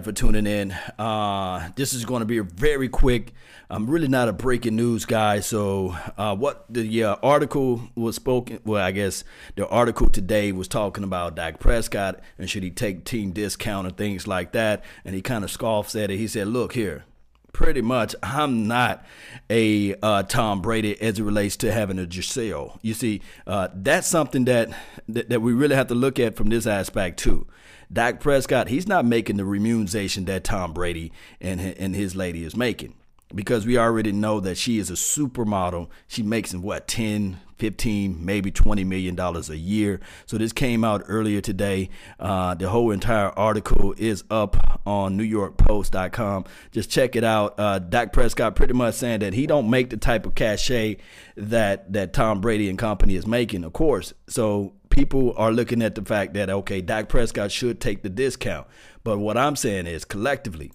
for tuning in. Uh, this is going to be very quick. I'm really not a breaking news guy, so uh, what the uh, article was spoken. Well, I guess the article today was talking about Dak Prescott and should he take team discount and things like that. And he kind of scoffs at it. He said, "Look here." Pretty much, I'm not a uh, Tom Brady as it relates to having a Gisele. You see, uh, that's something that, that that we really have to look at from this aspect too. Dak Prescott, he's not making the remuneration that Tom Brady and and his lady is making because we already know that she is a supermodel. She makes what 10, 15, maybe 20 million dollars a year. So this came out earlier today. Uh, the whole entire article is up on NewYorkPost.com. Just check it out. Uh, Dak Prescott pretty much saying that he don't make the type of cachet that that Tom Brady and company is making, of course. So people are looking at the fact that okay, Dak Prescott should take the discount. But what I'm saying is collectively,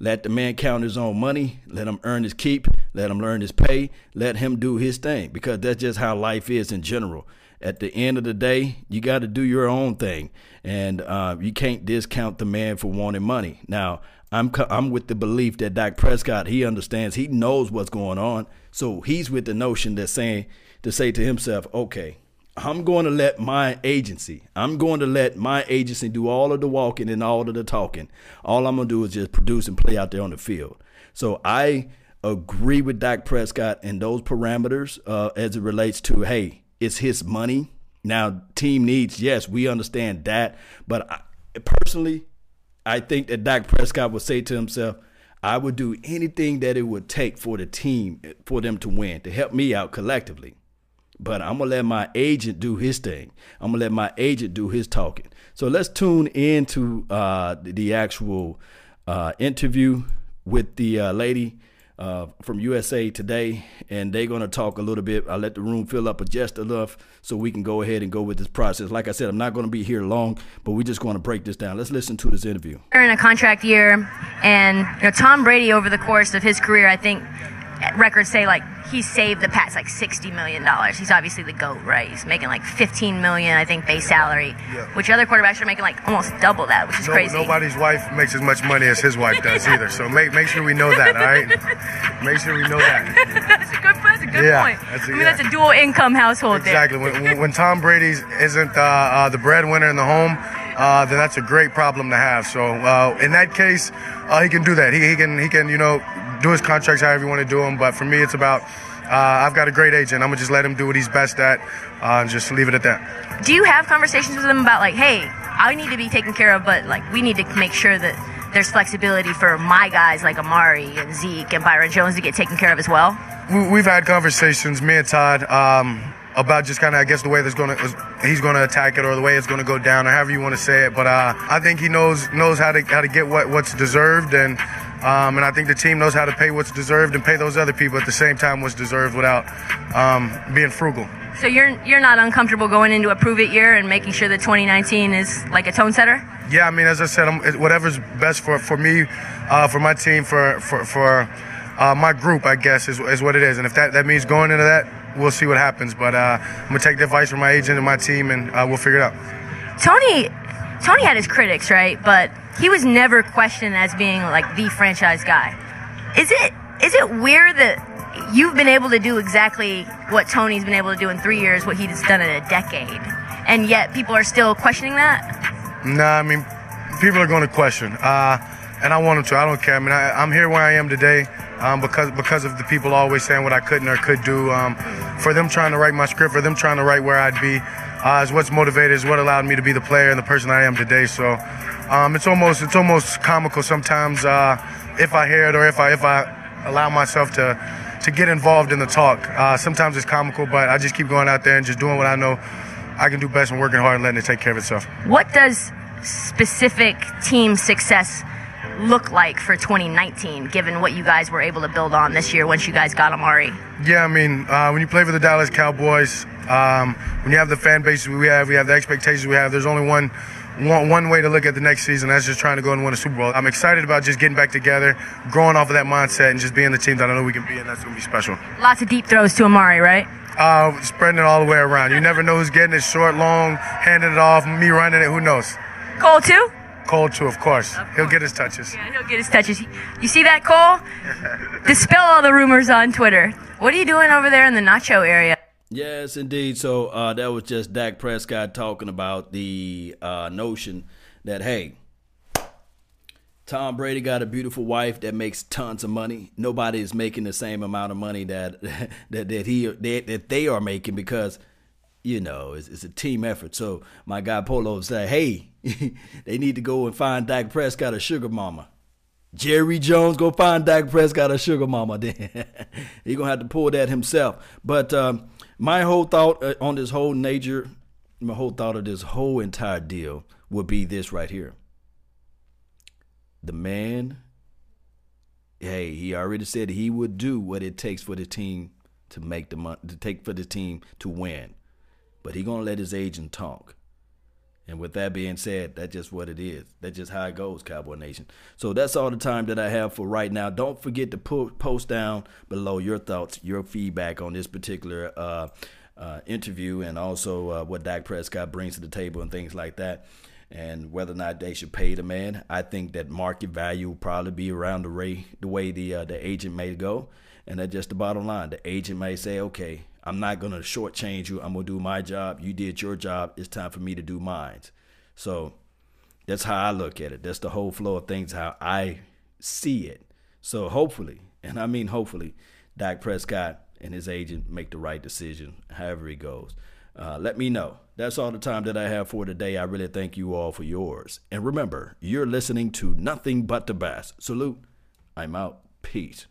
let the man count his own money, let him earn his keep, let him learn his pay, let him do his thing because that's just how life is in general. At the end of the day, you got to do your own thing, and uh, you can't discount the man for wanting money. Now, I'm I'm with the belief that Dak Prescott he understands, he knows what's going on, so he's with the notion that saying to say to himself, okay, I'm going to let my agency, I'm going to let my agency do all of the walking and all of the talking. All I'm going to do is just produce and play out there on the field. So I agree with Dak Prescott and those parameters uh, as it relates to, hey, it's his money. Now, team needs, yes, we understand that. But I, personally, I think that Dak Prescott would say to himself, I would do anything that it would take for the team, for them to win, to help me out collectively. But I'm gonna let my agent do his thing. I'm gonna let my agent do his talking. So let's tune into uh, the actual uh, interview with the uh, lady uh, from USA Today, and they're gonna talk a little bit. I let the room fill up just enough so we can go ahead and go with this process. Like I said, I'm not gonna be here long, but we're just gonna break this down. Let's listen to this interview. In a contract year, and you know Tom Brady over the course of his career, I think records say like he saved the Pats like sixty million dollars. He's obviously the goat, right? He's making like fifteen million, I think, base salary. Yeah. Which other quarterbacks are making like almost double that, which is No- crazy. Nobody's wife makes as much money as his wife does either. So make make sure we know that, all right? Make sure we know that. that's a good, that's a good Yeah, point. that's a- I mean, yeah. that's a dual income household thing. Exactly. When, when- when Tom Brady isn't uh, uh, the breadwinner in the home, uh, then that's a great problem to have. So uh, in that case, uh, he can do that. He, he can he can you know do his contracts however you want to do them. But for me, it's about uh, I've got a great agent. I'm gonna just let him do what he's best at, uh, and just leave it at that. Do you have conversations with him about like, hey, I need to be taken care of, but like we need to make sure that there's flexibility for my guys like Amari and Zeke and Byron Jones to get taken care of as well? we, we've had conversations, me and Todd, um, about just kind of, I guess, the way that's to he's going to attack it or the way it's going to go down or however you want to say it. But uh, I think he knows knows how to how to get what what's deserved and. Um, and I think the team knows how to pay what's deserved and pay those other people at the same time what's deserved without um, being frugal. So you're you're not uncomfortable going into a prove it year and making sure that 2019 is like a tone setter? Yeah, I mean, as I said, I'm, whatever's best for for me, uh, for my team, for for for uh, my group, I guess, is, is what it is. And if that, that means going into that, we'll see what happens. But uh, I'm gonna take the advice from my agent and my team, and uh, we'll figure it out. Tony Tony had his critics, right? But he was never questioned as being like the franchise guy. Is it is it weird that you've been able to do exactly what Tony's been able to do in three years, what he's done in a decade, and yet people are still questioning that? Nah, I mean, people are going to question, uh, and I want them to. I don't care. I mean, I, I'm here where I am today um, because because of the people always saying what I couldn't or could do. Um, for them trying to write my script, for them trying to write where I'd be, uh, is what's motivated, is what allowed me to be the player and the person I am today. So um, it's almost it's almost comical sometimes uh, if I hear it or if I if I allow myself to to get involved in the talk. Uh, sometimes it's comical, but I just keep going out there and just doing what I know I can do best and working hard and letting it take care of itself. What does specific team success look like for 2019, given what you guys were able to build on this year once you guys got Amari? Yeah, I mean, uh, when you play for the Dallas Cowboys, um, when you have the fan base we have, we have the expectations we have. There's only one, one, one way to look at the next season. That's just trying to go and win a Super Bowl. I'm excited about just getting back together, growing off of that mindset, and just being the team that I know we can be, and that's gonna be special. Lots of deep throws to Amari, right? Uh, spreading it all the way around. You never know who's getting it, short, long, handing it off, me running it. Who knows? Cole too. Cole too, of course. He'll get his touches. Yeah, he'll get his touches. You see that, Cole? Dispel all the rumors on Twitter. What are you doing over there in the Nacho area? Yes, indeed. So uh, that was just Dak Prescott talking about the uh, notion that hey, Tom Brady got a beautiful wife that makes tons of money. Nobody is making the same amount of money that that that he that, that they are making because you know it's, it's a team effort. So my guy Polo said, hey, they need to go and find Dak Prescott a sugar mama. Jerry Jones go find Dak Prescott a sugar mama. Then he gonna have to pull that himself. But um, my whole thought uh, on this whole nature, my whole thought of this whole entire deal would be this right here. The man, hey, he already said he would do what it takes for the team to make the money, to take for the team to win. But he gonna let his agent talk. And with that being said, that's just what it is. That's just how it goes, Cowboy Nation. So that's all the time that I have for right now. Don't forget to post down below your thoughts, your feedback on this particular uh, uh, interview, and also uh, what Dak Prescott brings to the table and things like that. And whether or not they should pay the man, I think that market value will probably be around the way the way the uh, the agent may go, and that's just the bottom line. The agent may say, okay, I'm not gonna shortchange you. I'm gonna do my job. You did your job. It's time for me to do mine. So that's how I look at it. That's the whole flow of things how I see it. So hopefully, and I mean hopefully, Dak Prescott and his agent make the right decision, however he goes. Uh, let me know. That's all the time that I have for today. I really thank you all for yours. And remember, you're listening to nothing but the best. Salute. I'm out. Peace.